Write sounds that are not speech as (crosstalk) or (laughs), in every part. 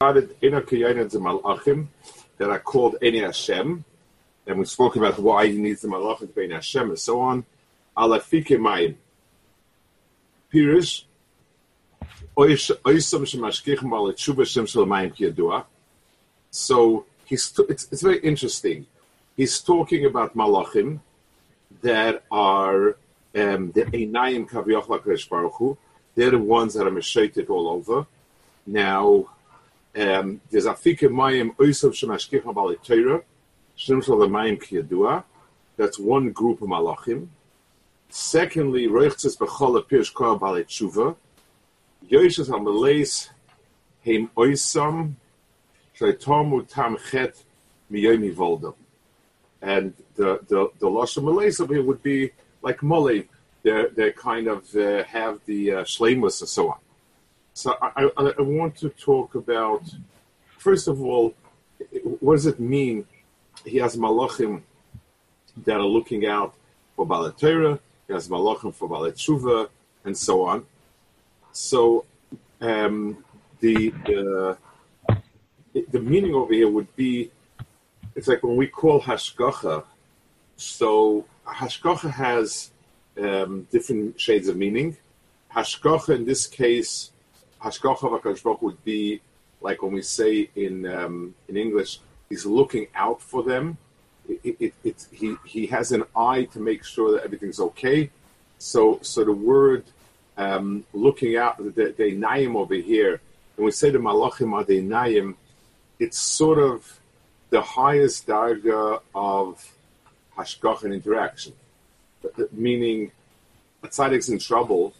That are called Eni Hashem, and we spoke about why he needs the Malachim to be Hashem and so on. Alafike Mayim. Pirish, So he's it's, it's very interesting. He's talking about Malachim that are um, the Einayim Kaviyach Lakesh They're the ones that are mishaited all over. Now, there's Afike Mayim Oisav Shemashkichem Bali Torah, Shemshal the Mayim Kiyadua. That's one group of Malachim. Secondly, Roichtzes Bechol Pirsh Kor Bali Tshuva. Yoishes HaMaleis Heim Oisam Shaitomu Tam Chet Miyomi Voldom. And the, the, the Lashon Malays over here would be like Molly, they they kind of uh, have the uh, and so on. So I, I, I, want to talk about first of all, what does it mean? He has malachim that are looking out for Balatera. He has malachim for Balat and so on. So um, the, the the meaning over here would be it's like when we call hashgacha. So hashgacha has um, different shades of meaning. Hashgacha in this case, hashgacha of would be like when we say in um, in English, he's looking out for them. It, it, he he has an eye to make sure that everything's okay. So so the word um, looking out, the, the naim over here, when we say the malachim are naim, it's sort of the highest darga of hashgach and interaction, meaning a tzaddik's in trouble.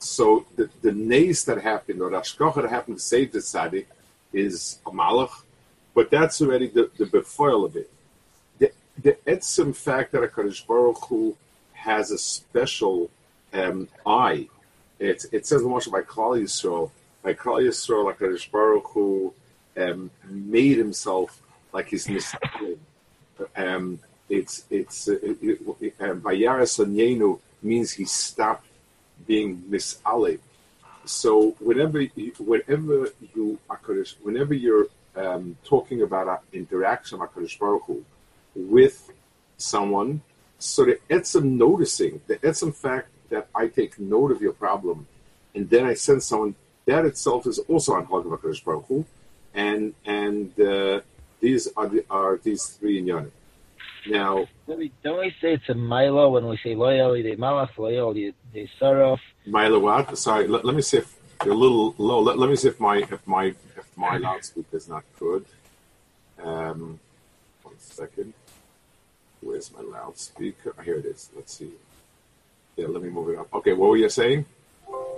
So the, the nace that happened, or the hashgach that happened to save the tzaddik, is a malach, but that's already the, the befoil of it. The, the etzim fact that a Kadosh Baruch Hu has a special um, eye. It, it says the by Klal Yisrael, by Klal Yisrael, Kadosh Baruch Hu um, made himself like his mistakes. Um, it's it's uh, Vayaras uh, means he stopped being misale. So whenever you, whenever you whenever you're um, talking about an interaction Hakadosh Baruch Hu, with someone, so the etzem noticing the etzem fact that I take note of your problem, and then I send someone that itself is also on Hakadosh Baruch Hu, and and uh, these are the, are these three in Yonim. Now, don't we, don't we say it's a Milo when we say loyal de malach, loyal de saraf? Milo what? Sorry, let, let me see if you're a little low. Let, let me see if my if my if my loudspeaker is not good. Um, one second. Where's my loudspeaker? Here it is. Let's see. Yeah, let me move it up. Okay, what were you saying?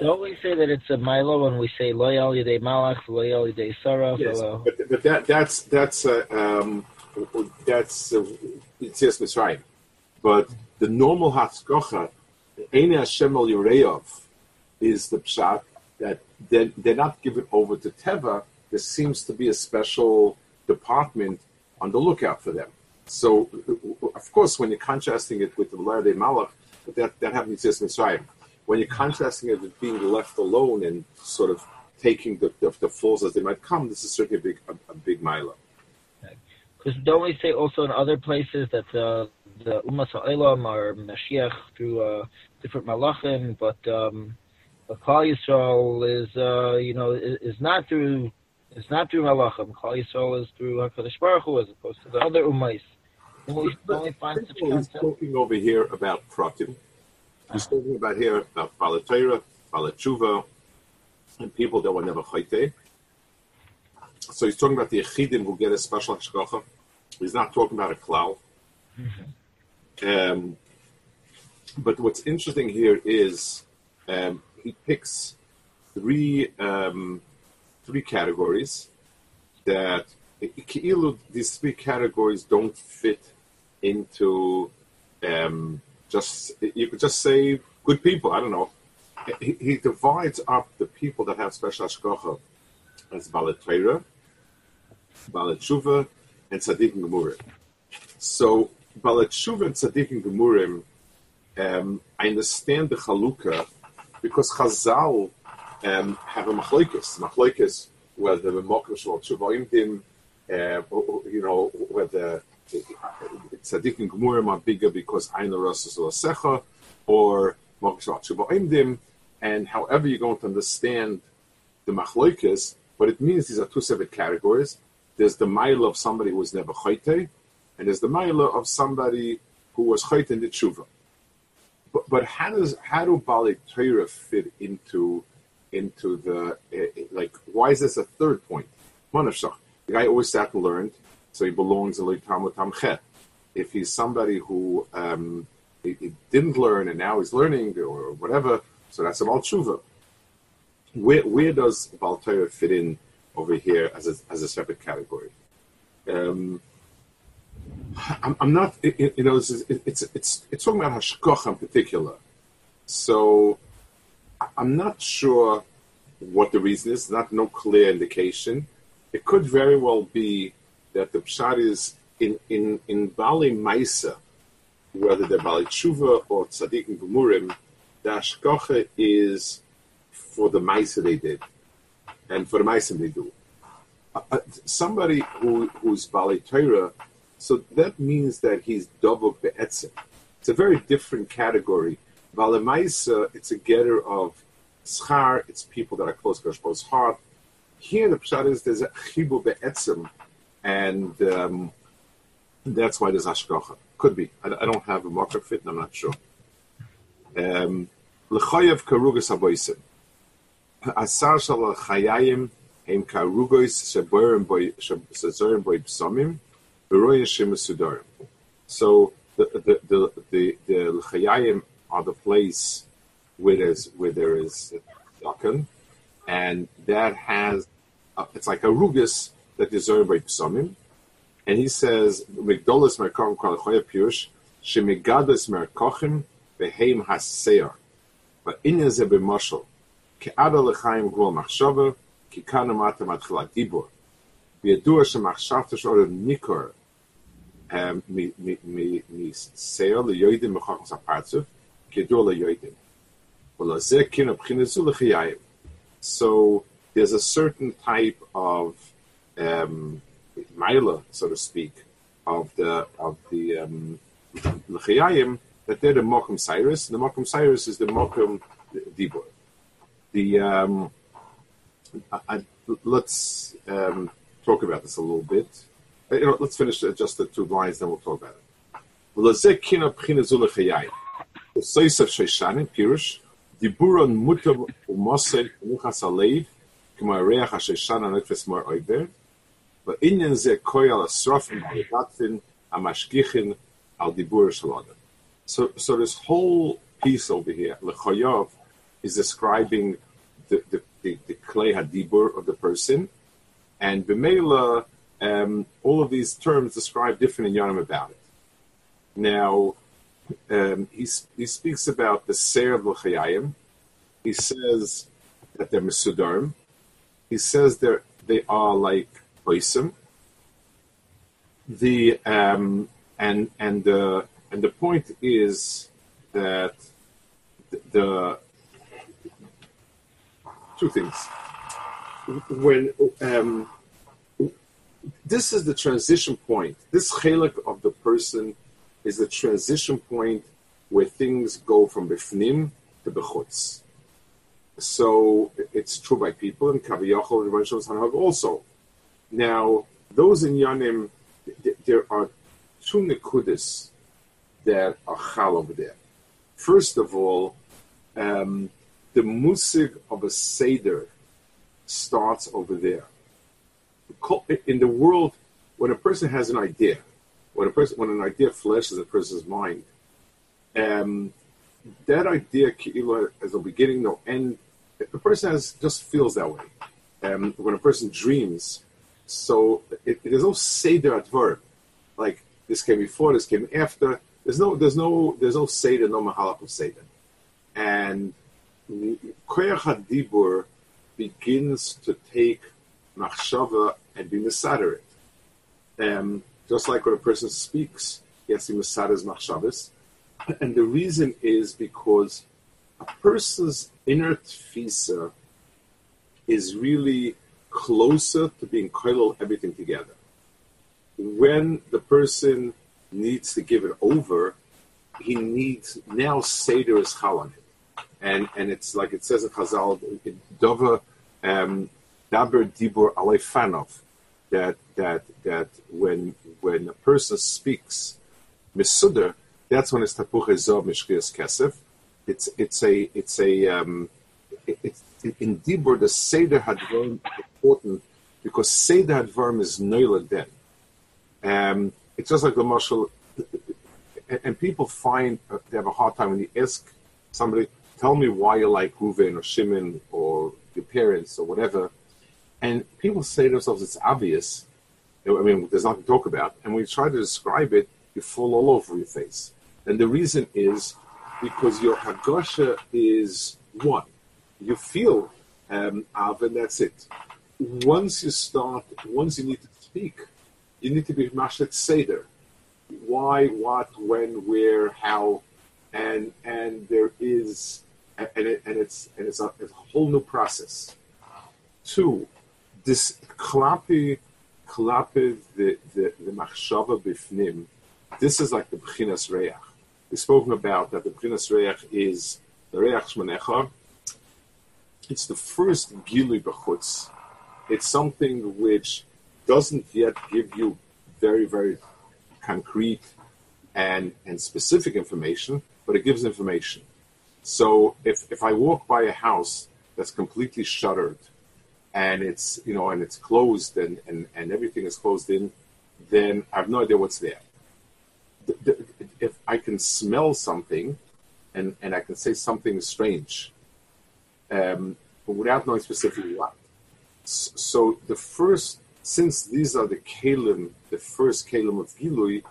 Don't we say that it's a Milo when we say loyal de malach, loyal de saraf? Yes, but, but that that's that's uh, um, that's uh, it's just Mitzrayim. But the normal Hatzkocha, Eine Hashem al is the pshat that they're, they're not given over to Teva. There seems to be a special department on the lookout for them. So, of course, when you're contrasting it with the Lar Malach, that, that happens just Mitzrayim. When you're contrasting it with being left alone and sort of taking the, the, the falls as they might come, this is certainly a big, a, a big mila. Because don't we say also in other places that uh, the Ummah Ha'olam are Mashiach through uh, different malachim, but um, Klal Yisrael is uh, you know is, is, not through it's not through malachim. Klal Yisrael is through Hakadosh Baruch Hu as opposed to the other ummahs. We, find such he's talking over here about pratim. He's talking about here about Balatera, Balatshuva, and people that were never chayte. So he's talking about the Yechidim who get a special hashgacha. He's not talking about a cloud. Mm-hmm. Um, but what's interesting here is um, he picks three um, three categories that these three categories don't fit into um, just you could just say good people. I don't know. He, he divides up the people that have special hashgacha as Balat Torah, Balat Shuva, and Tzaddik and Gemurim. So Balat Shuva and Tzaddik and Gemurim, um, I understand the Chalukah because Chazal um, have a machlokes. Machlokes whether the Mokim Shalom Tshuva uh, you know, whether tzaddik and gemurim are bigger because Aina Rosh Secha or Moksha and however you're going to understand the machlokes, but it means these are two separate categories. There's the mile of somebody who was never chayte, and there's the mile of somebody who was chayte in the tshuva. But, but how does how do Bali Torah fit into into the uh, like? Why is this a third point? The guy always sat and learned so he belongs in Talmud Tamchet. If he's somebody who um, he, he, didn't learn and now he's learning or whatever, so that's about tshuva. Where, where does Baltaya fit in over here as a, as a separate category? Um, I'm, I'm, not, you know, it's, it's, it's, it's talking about Hashkoch in particular. So I'm not sure what the reason is, not no clear indication. It could very well be that the pshat is in in in Bali Maisa, whether they're Bali Tshuva or Tzaddik and Gemurim, the Ashkocha is for the Maisa they did, and for Maisa they do. Uh, uh, somebody who who's Bali so that means that he's double be'etzim. It's a very different category. Bali Maisa, it's a getter of schar. It's people that are close to Hashbo's heart. Here, in the pshat is there's a chibu be'etzim and um, that's why there's hashgacha. Could be. I, I, don't have a marker fit, and I'm not sure. Um, L'chayev karugas aboisim. Asar shal chayayim hem karugos sheborim boy shezorim boy psamim v'royin shemesudarim. So the the the the, the are the place where there's where there is dakan, and that has it's like a rugus that deserve by psamim. And he says, Migdolas merkochim kalachoya pirush, shemigadas merkochim beheim haseir. But inya ze ke'ada l'chaim gvol machshava, ki kana mata matchilat dibur. וידוע שמחשבת שעוד ניקור מסייר ליועדים מחוכמס הפרצוף, כידוע ליועדים. ולזה כן הבחינה זו לחייהם. So there's a certain type of um, Mila, so to speak, of the of the um, that they're the Mokum Cyrus. The Mokum Cyrus is the Mokum Dibur. The um, I, let's um, talk about this a little bit. Uh, you know, let's finish uh, just the two lines, then we'll talk about it. So, so this whole piece over here, Lechoyov, is describing the, the, the, the clay hadibur of the person, and Bimela, um, all of these terms describe different inyanim about it. Now, um, he, he speaks about the Seir L'chayayim. He says that they're Mesudarm. He says they're, they are like Oisim. The um, and and the and the point is that the two things when um, this is the transition point. This chelik of the person is the transition point where things go from bifnim to bechutz. So it's true by people, and Kaviyachol also. Now, those in Yanim, there are two Nikudis that are chal over there. First of all, um, the musig of a Seder starts over there. In the world, when a person has an idea, when a person, when an idea flashes a person's mind, um, that idea as a beginning, no end. The person has just feels that way. Um, when a person dreams, so it, it is no seder at verb. Like this came before, this came after. There's no, there's no, there's no seder, no mahalach of seder. And koyach hadibur begins to take machshava and be misader it. Um, just like when a person speaks, yes, he misaders machshavas. And the reason is because a person's inner tfisa is really closer to being koilal everything together. When the person needs to give it over, he needs now seder is chal on it, and and it's like it says in Chazal, dova um, daber dibur alefanov, that that that when when a person speaks misuder, that's when it's tapuch ezov mishkias kesef. It's it's a it's a um, it, it's in dibur the seder hadvarim important because seder hadvarim is noila then. Um, it's just like the marshal, and, and people find uh, they have a hard time when you ask somebody, "Tell me why you like Ruven or Shimon or your parents or whatever," and people say to themselves, "It's obvious." I mean, there's nothing to talk about, and when you try to describe it, you fall all over your face. And the reason is because your hagosha is one. You feel um, Av, and that's it. Once you start, once you need to speak, you need to be mashet seder. Why, what, when, where, how, and and there is, and it, and it's and it's a, it's a whole new process. Two, this klapi, klapi the the the machshava bifnim. This is like the bchinas reach. We've spoken about that the bchinas reach is the reach shmanecha. It's the first gilui b'chutz. It's something which doesn't yet give you very, very concrete and, and specific information, but it gives information. So if, if I walk by a house that's completely shuttered and it's, you know, and it's closed and, and, and everything is closed in, then I have no idea what's there. The, the, if I can smell something and, and I can say something is strange, um, but without knowing specifically what. So the first since these are the kalim, the first kalim of Gilui,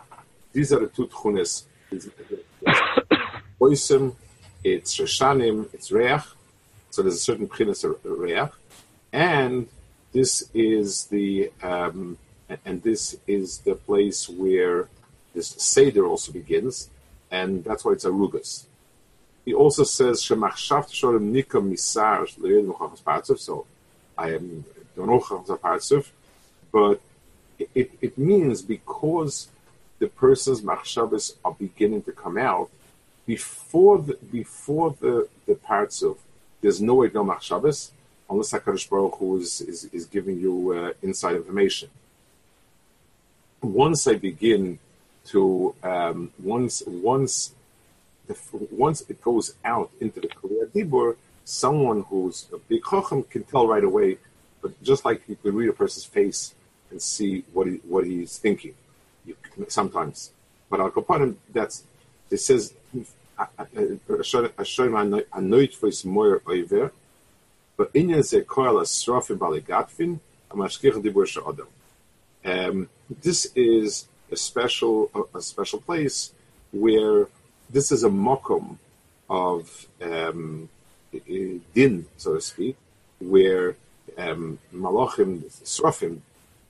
these are the two tchunes. (coughs) Oisim, it's Shoshanim, it's Reach, so there's a certain pchinas Reach, and this is the um, and this is the place where this seder also begins, and that's why it's arugas. He also says shemachshaft shorim nika misar so I am don't know but it, it means because the person's machshavas are beginning to come out before the before the the parts of there's no way no machshavas unless Hakadosh Baruch Hu is, is, is giving you uh, inside information. Once I begin to um, once once the, once it goes out into the Korea Dibur, someone who's a big chacham can tell right away. But just like you can read a person's face and see what he what he's thinking. You, sometimes, but Al Kapanim, that's it says Um, this is a special a, special place where this is a mokum of um, din, so to speak, where um, malachim, srafim,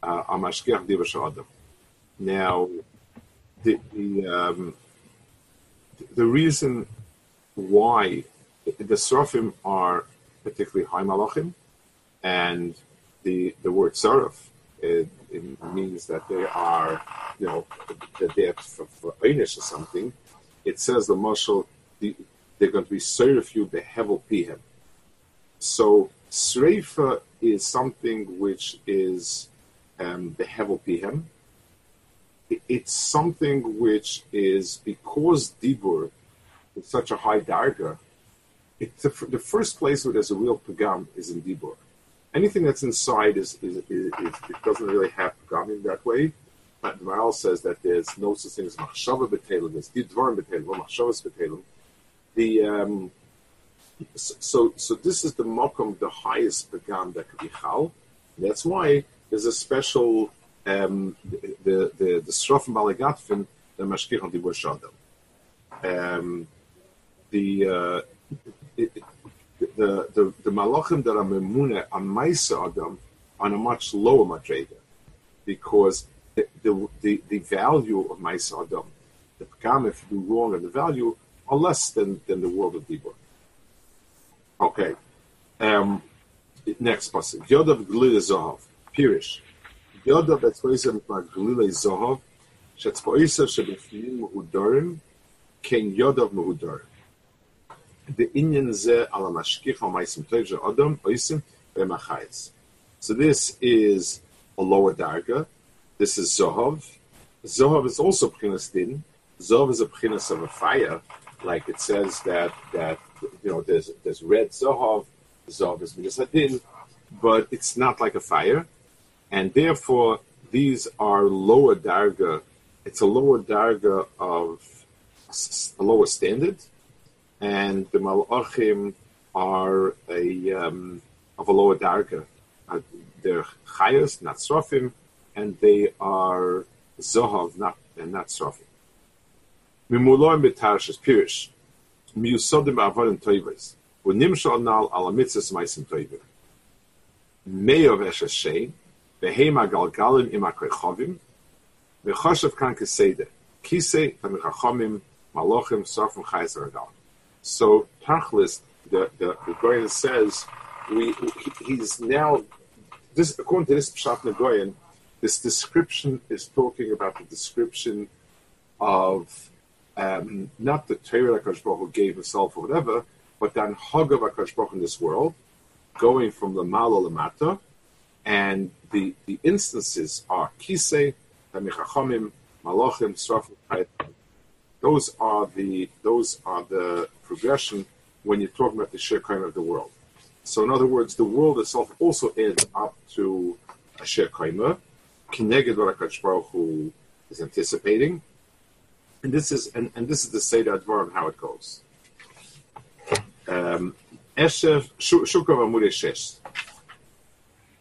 uh, Amashkiach Divash Adam. Now, the the, um, the reason why the Seraphim are particularly high malachim, and the the word Seraph it, it, means that they are, you know, they are for, for Einish or something. It says the marshal the, they're going to be Seraph you behevel pihem. So Sreifa is something which is um, the Hevel Pihem. It's something which is because Dibur is such a high darga. It's the, the first place where there's a real pagam is in Dibur. Anything that's inside is, is, is, is it doesn't really have pagam in that way. But the Maral says that there's no such thing as machshava betelim, there's didvarim betelim, or machshavas betelim. The um, so so this is the mokum, the highest pagam that could be chal. That's why there's a special um, the the the Srofim Balagatfin the Mashkich on Dibur Shadam. Um, the uh, it, the the the malachim that are memune on Maisa Adam on a much lower madrega because the, the the, the value of Maisa Adam, the pekam if you do wrong and the value are less than than the world of Dibur. Okay. Um, next pasuk. Yodav Glil Zahav. Pirish. Yodav Etzvoisem Glil Zahav. Shetzvoisav Shebefnim Mehudorim. Ken Yodav Mehudorim. The Inyan Ze Ala Mashkich Al Maisim Tov Adam Oisim Bemachayis. So this is a lower darga. This is Zohov. Zohov is also Pchinas Din. Zohov is a Pchinas of a fire, like it says that that you know there's there's red Zohov, Zohov is Midas Hadin, but it's not like a fire, and therefore these are lower darga. It's a lower darga of a lower standard, and the malachim are a um, of a lower darga. Uh, they're chayos, not srofim, and they are zohav, not and not srofim. Mimuloim betarshas pirish, miusodim avodim toivos, unimshal nal ala mitzvahs maisim toivim. Meyo v'eshes shein, v'heima galgalim im akrechovim, v'choshev kan keseder, kisei v'mechachomim, malochim, srofim chayos aradal. So Tachlis, the the, the Goyen says, we he, he's now this according to this Pshat Nagoyan, this description is talking about the description of um, not the Torah Akash Baruch Hu gave himself or whatever, but the Anhag of Akash Baruch in this world, going from the Malo Lamata, and the, the instances are Kisei, Tamichachomim, Malachim, Srafim, those are the those are the progression when you're talking about the Shekhaim of the world. So in other words, the world itself also adds up to a Shekhaim, Kineged what Baruch Hu is anticipating. And this is and, and this is the Seder Advarim how it goes. Um, Eshev Shukav Shesh.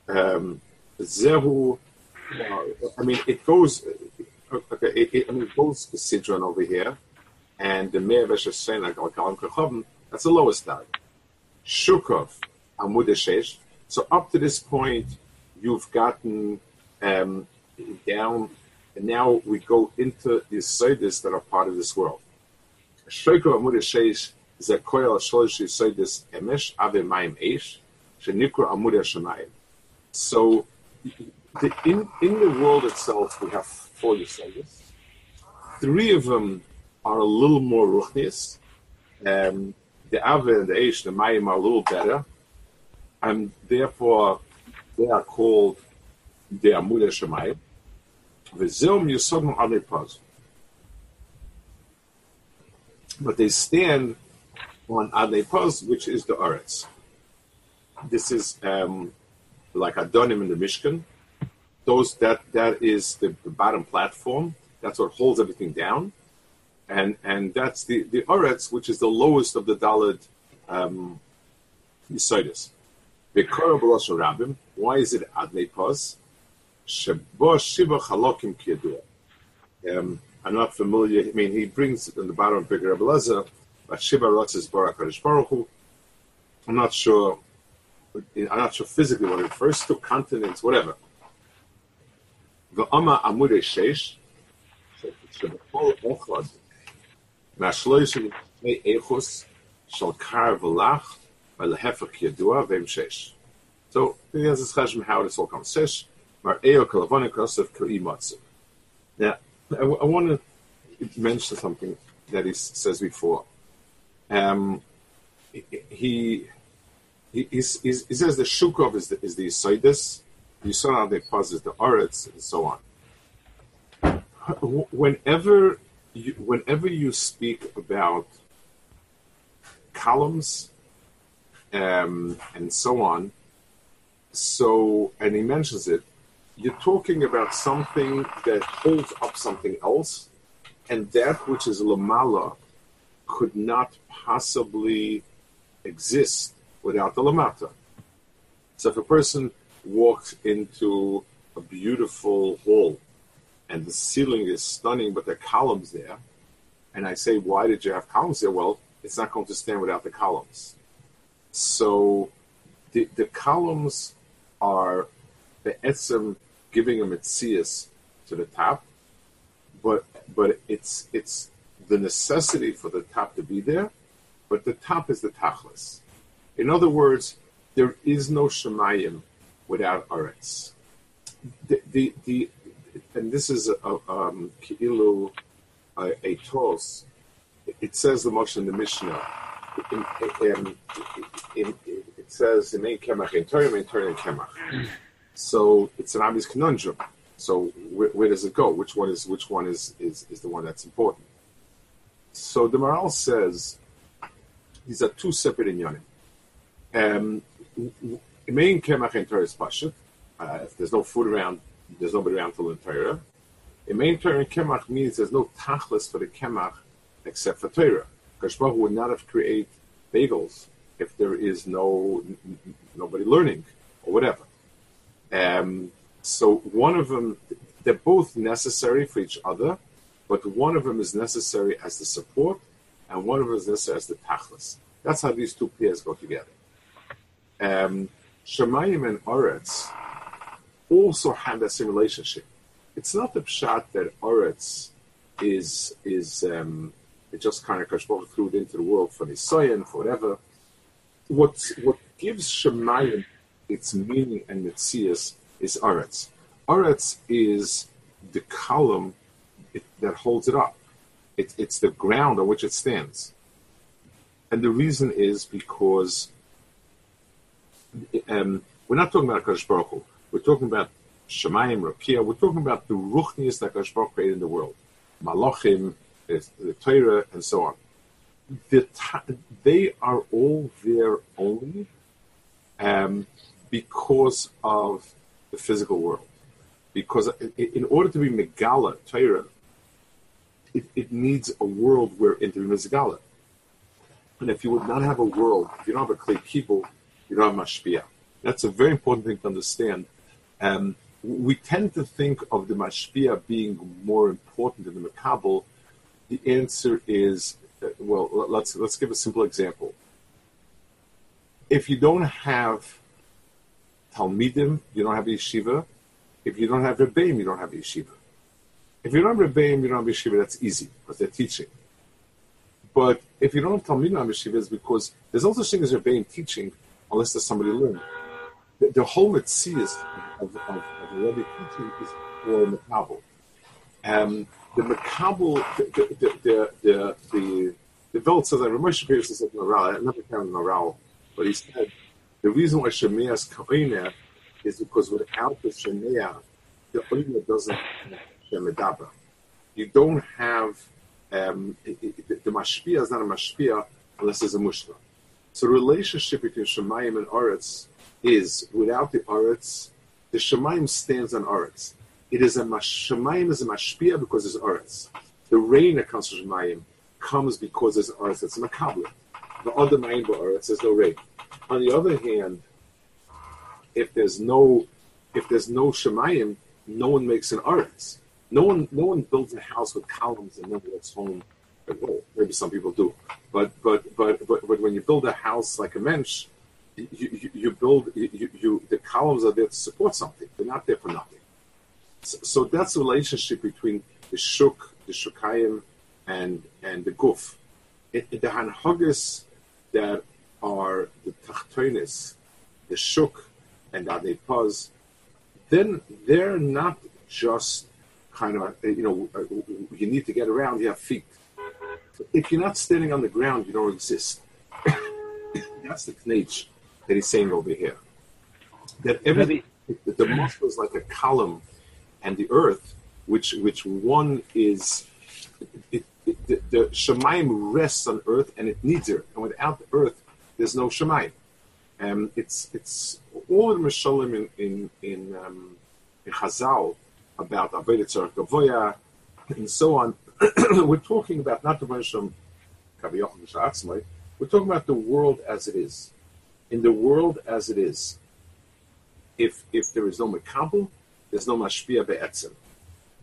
Um, Zehu. I mean, it goes. Okay, it, it, I mean, goes to Sidron over here, and the Meir Veshes like That's the lowest tag. Shukov Amud Shesh. So up to this point, you've gotten um, down, and now we go into the Yisoidis that are part of this world. Shoiko Amud Sheish is a koil Yisoidis emesh ave mayim eish shenikru Amud. So the, in in the world itself, we have four Yisoidis. Three of them are a little more ruchnius. Um, the Ave and the Eish, the Mayim are a little better, and therefore they are called the Amud Shemayim. V'zilm Yisodim Adepaz. But they stand on Adepaz, which is the Eretz. This is um, like Adonim in the Mishkan. Those that that is the, the, bottom platform. That's what holds everything down, and and that's the the Eretz, which is the lowest of the Dalid um, Yisoidis. Why is it Adnei Chalokim Um I'm not familiar. I mean, he brings it in the bottom of Big Rebbe Lezer, but Shiva Rotzes Barak Harish Baruch Hu. I'm not sure. I'm not sure physically what it refers to, continents, whatever. The Yadua V'em Sheish. So, he has this cheshbon how this all comes. Shesh, now, I, I want to mention something that he says before. Um, he, he, he, he says the shukov is the, is the Yisaidis, the Yisrael the Paz is the Aretz, and so on. Whenever you, whenever you speak about columns um, and so on, so and he mentions it, you're talking about something that holds up something else, and that which is lamala could not possibly exist without the lamata. So if a person walks into a beautiful hall and the ceiling is stunning, but there are columns there. And I say, why did you have columns there? Well, it's not going to stand without the columns. So the, the columns are the etzem giving a mitzias to the top, but but it's it's the necessity for the top to be there, but the top is the tachlis. In other words, there is no shemayim without aretz. The, the, the, and this is a, um, a, tos. It says the much in the Mishnah. In, in, in, it says in main kemach in Torah, in Torah in kemach. So it's an obvious conundrum. So where, where, does it go? Which one is which one is, is, is the one that's important? So the Maharal says these are two separate inyanim. Um, main kemach in Torah is pashut. Uh, if there's no food around, there's nobody around to learn Torah. In main Torah kemach means there's no tachlis for the kemach except for Torah. Kashbahu would not have created bagels if there is no nobody learning or whatever. Um, so one of them, they're both necessary for each other, but one of them is necessary as the support, and one of them is necessary as the tachlis. That's how these two pairs go together. Um, Shemayim and Oretz also have that same relationship. It's not the pshat that Oretz is is um, it just kind of Kashbach threw it into the world for Nisayan, for whatever. What what gives Shemayim its meaning and mitzias is Aretz. Aretz is the column it, that holds it up. It, it's the ground on which it stands. And the reason is because um, we're not talking about Akash Baruch Hu. We're talking about Shemayim, Rakia. We're talking about the Ruchnias that Akash Baruch created in the world. Malachim, the Torah, and so on. The, they are all there only um, because of the physical world. Because in order to be Megala, Torah, it, it, needs a world where it be Megala. And if you would not have a world, if you don't have a clay people, mashpia. That's a very important thing to understand. Um, we tend to think of the mashpia being more important than the makabel. The answer is, uh, well, let's let's give a simple example. If you don't have talmidim, you don't have yeshiva. If you don't have rebbeim, you don't have yeshiva. If you don't have rebbeim, you don't have yeshiva. That's easy because they're teaching. But if you don't have talmidim, yeshiva, it's because there's also such thing as rebbeim teaching unless there's somebody learning. The, the whole mitzvah of, of, of the Rebbe teaching is for Makabel. Um, the Makabel, the, the, the, the, the, the Velt says, I remember Pearson said Maral, I never found Maral, but he said, the reason why Shemea is Kaina is because without the Shemea, the Oina doesn't have. You don't have, um, the Mashpia is not a Mashpia unless there's a Mushra. So the relationship between Shemayim and Aretz is without the Aretz, the Shemayim stands on Aretz. It is a Shemayim is a mashpia because it's Aretz. The rain that comes from Shemayim comes because it's Aretz. It's a makabla. The other Mayim Aretz, there's no rain. On the other hand, if there's no if there's no Shemayim, no one makes an Aretz. No one no one builds a house with columns and then lets home maybe some people do, but but but but, but when you build a house like a mensch, you, you, you build you, you, the columns are there to support something. They're not there for nothing. So, so that's the relationship between the shuk, the shukayim, and and the guf. It, it, the hanhagas that are the tachtonis, the shuk, and the adepaz, then they're not just kind of you know you need to get around. You have feet if you're not standing on the ground, you don't exist. (laughs) That's the knach that he's saying over here. That every the, the muscle is like a column, and the earth, which which one is, it, it, the, the Shemaim rests on earth, and it needs it. And without the earth, there's no Shemaim. Um, it's it's all the Mishalim in in in, um, in Chazal about Avodah Tzarech and so on (clears throat) we're talking about not the Hashem we're talking about the world as it is. In the world as it is, if if there is no makabel, there's no mashpia be'etzim.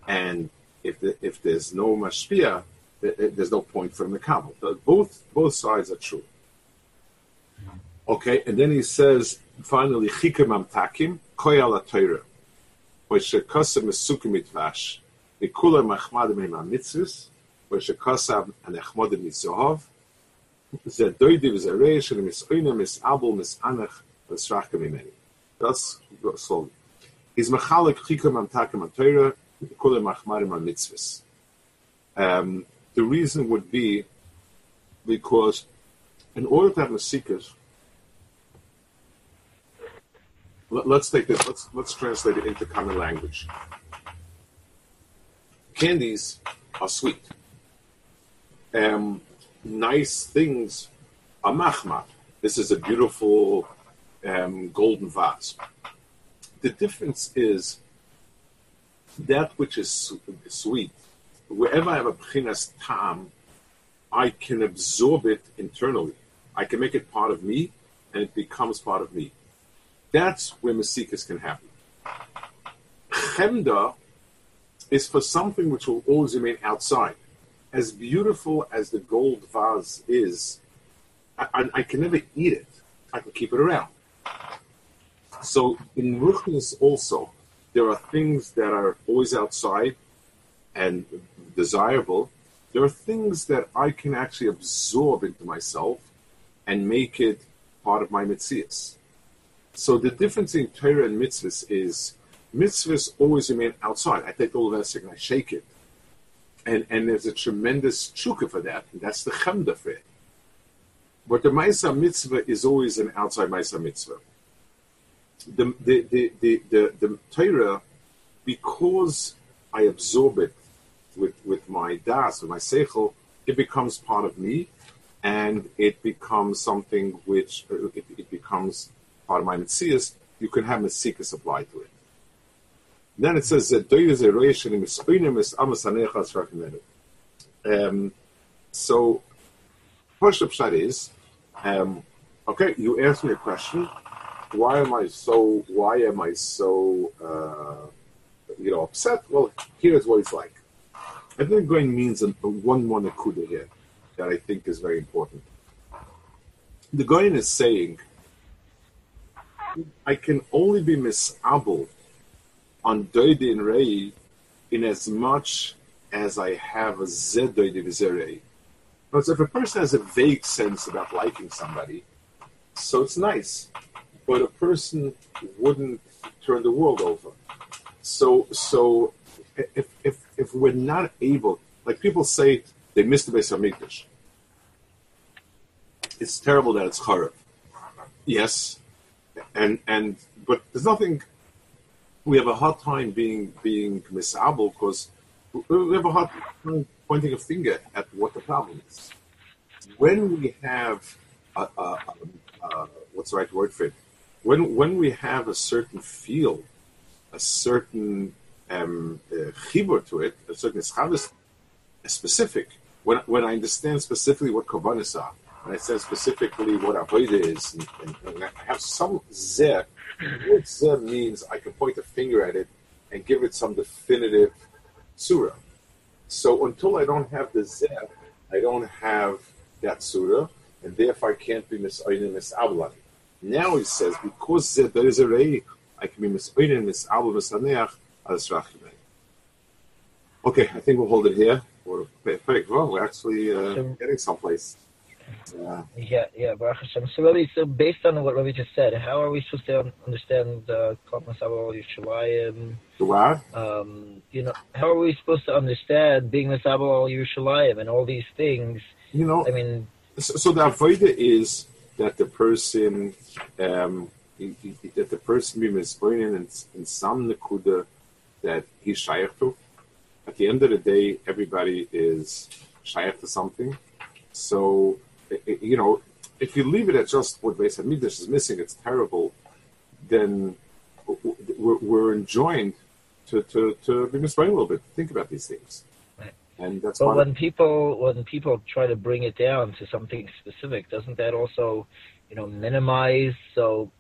And if the, if there's no mashpia, there's no point for mekabel. Both both sides are true. Okay, and then he says finally chikim amtakim koyal atayra, which shekasem mesukim mitvash, the Kula Machmad Meima Mitzvus, Vashakasav Anachmodim Misohov, Zedoidiv Zeresh, and Misoina Misabul Misanach, Vesrachka Mimeni. That's so. He's Machalik Chikum Amtakim Amtera, Nikula Machmadim Mitzvus. Um, the reason would be because in order to have a secret, let, us take this, let's, let's translate it into common language. Candies are sweet. Um, nice things are machmat. This is a beautiful um, golden vase. The difference is that which is sweet. Wherever I have a pchinas tam, I can absorb it internally. I can make it part of me, and it becomes part of me. That's where masikas can happen. Chemda is for something which will always remain outside. As beautiful as the gold vase is, I, I, I can never eat it. I can keep it around. So in ruchnis also, there are things that are always outside and desirable. There are things that I can actually absorb into myself and make it part of my mitzvahs. So the difference in Torah and mitzvahs is mitzvahs always remain outside. I take the whole Vesik and I shake it. And, and there's a tremendous chukka for that. And that's the chemda for it. But the Maisa mitzvah is always an outside Maisa mitzvah the the the the, the, the Torah, because I absorb it with with my das, with my seichel, it becomes part of me, and it becomes something which uh, it, it becomes part of my mitzvahs. You can have a mitzikas applied to it. Then it says that um, so, first upshot is, um, okay, you asked me a question why am I so why am I so uh, you know upset? Well, here's what it's like. I think going means one more nakuda here that I think is very important. The Goyen is saying, I can only be misable on Doidin Rei in as much as I have a Zedoidi Vizerei. Because if a person has a vague sense about liking somebody, so it's nice but a person wouldn't turn the world over. So, so if, if, if we're not able, like people say, they missed the Beis Hamikdash. It's terrible that it's Charav. Yes, and and but there's nothing. We have a hard time being being misable because we have a hard time pointing a finger at what the problem is. When we have a, a, a, a what's the right word for it? when when we have a certain feel, a certain um, uh, to it, a certain schabes, specific. When when I understand specifically what kavanas are, and I understand specifically what avodah is, and, and, and, I have some zeh, zeh means, I can point a finger at it and give it some definitive surah. So until I don't have the zeh, I don't have that surah, and therefore I can't be misayin misablani. Now he says, because zeh, there is a rei, I can be misoiden, misabu, misaneach, as rachimei. Okay, I think we'll hold it here. We're, well, we're actually uh, getting someplace. Uh, yeah, yeah, Baruch Hashem. So, really, so based on what Ravi just said, how are we supposed to understand the uh, Masabo Yerushalayim? What? Um, you know, how are we supposed to understand being Masabo Yerushalayim and all these things? You know, I mean, so, so the avodah is that the person um, that the person be mispoinen in, in some nekuda that he's shaykh to. At the end of the day, everybody is shaykh to something. So, you know, if you leave it at just what Beis Hamikdash is missing, it's terrible. Then we're, we're enjoined to, to, to be mispoinen a little bit. Think about these things. And that's but when people when people try to bring it down to something specific, doesn't that also, you know, minimize? So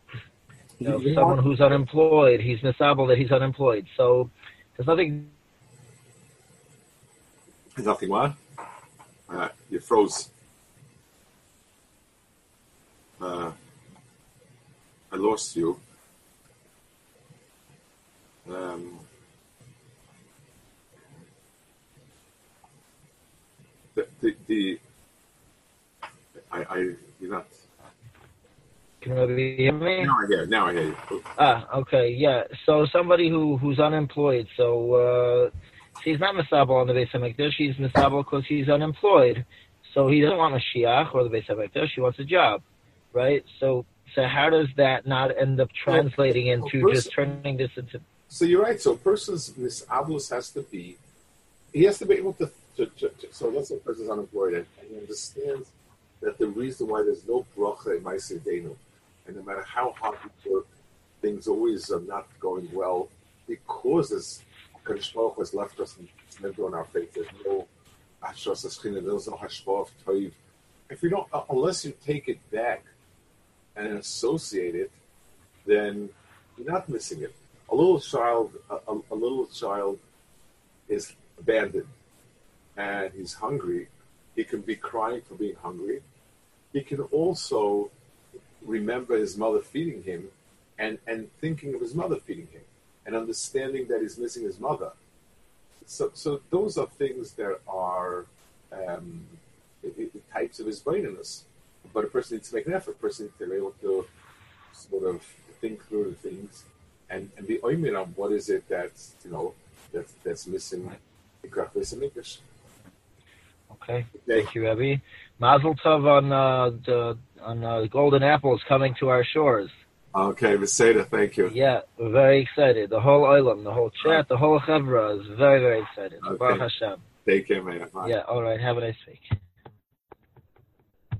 You know, You someone who's unemployed, he's misable that he's unemployed. So there's nothing. There's nothing what? Uh, you froze. Uh, I lost you. Um, the, the, the I, I, you're not. Can you hear me? Now I hear. Now I hear you. Ah, okay, yeah. So somebody who who's unemployed, so uh, he's not misable on the Beis HaMikdash. He's misable because he's unemployed. So he doesn't want Mashiach or the Beis HaMikdash. He wants a job, right? So so how does that not end up translating into Well, just turning this into? So you're right. So a person's misablus has to be, he has to be able to. to, to, to so let's say a person's unemployed and, and he understands that the reason why there's no bracha in maasei yadeinu, and no matter how hard we work, things always are not going well because Kadosh Baruch has left us and never on our faith. There's no there's no of Toiv. If you don't, uh, unless you take it back and associate it, then you're not missing it. A little child, a, a, little child is abandoned and he's hungry. He can be crying for being hungry. He can also remember his mother feeding him and, and thinking of his mother feeding him and understanding that he's missing his mother. So, so those are things that are um, i- i- types of his braininess. But a person needs to make an effort. A person needs to be able to sort of think through the things and, and be oimin on what is it that's you know that's that's missing in Grafis and English. Okay, thank you, Rebbe. Mazel tov on uh, the on uh, the golden apples coming to our shores. Okay, Veseda, thank you. Yeah, we're very excited. The whole island, the whole chat, the whole chevra is very very excited. Okay. Baruch Hashem. Take care, man. Bye. Yeah. All right. Have a nice week.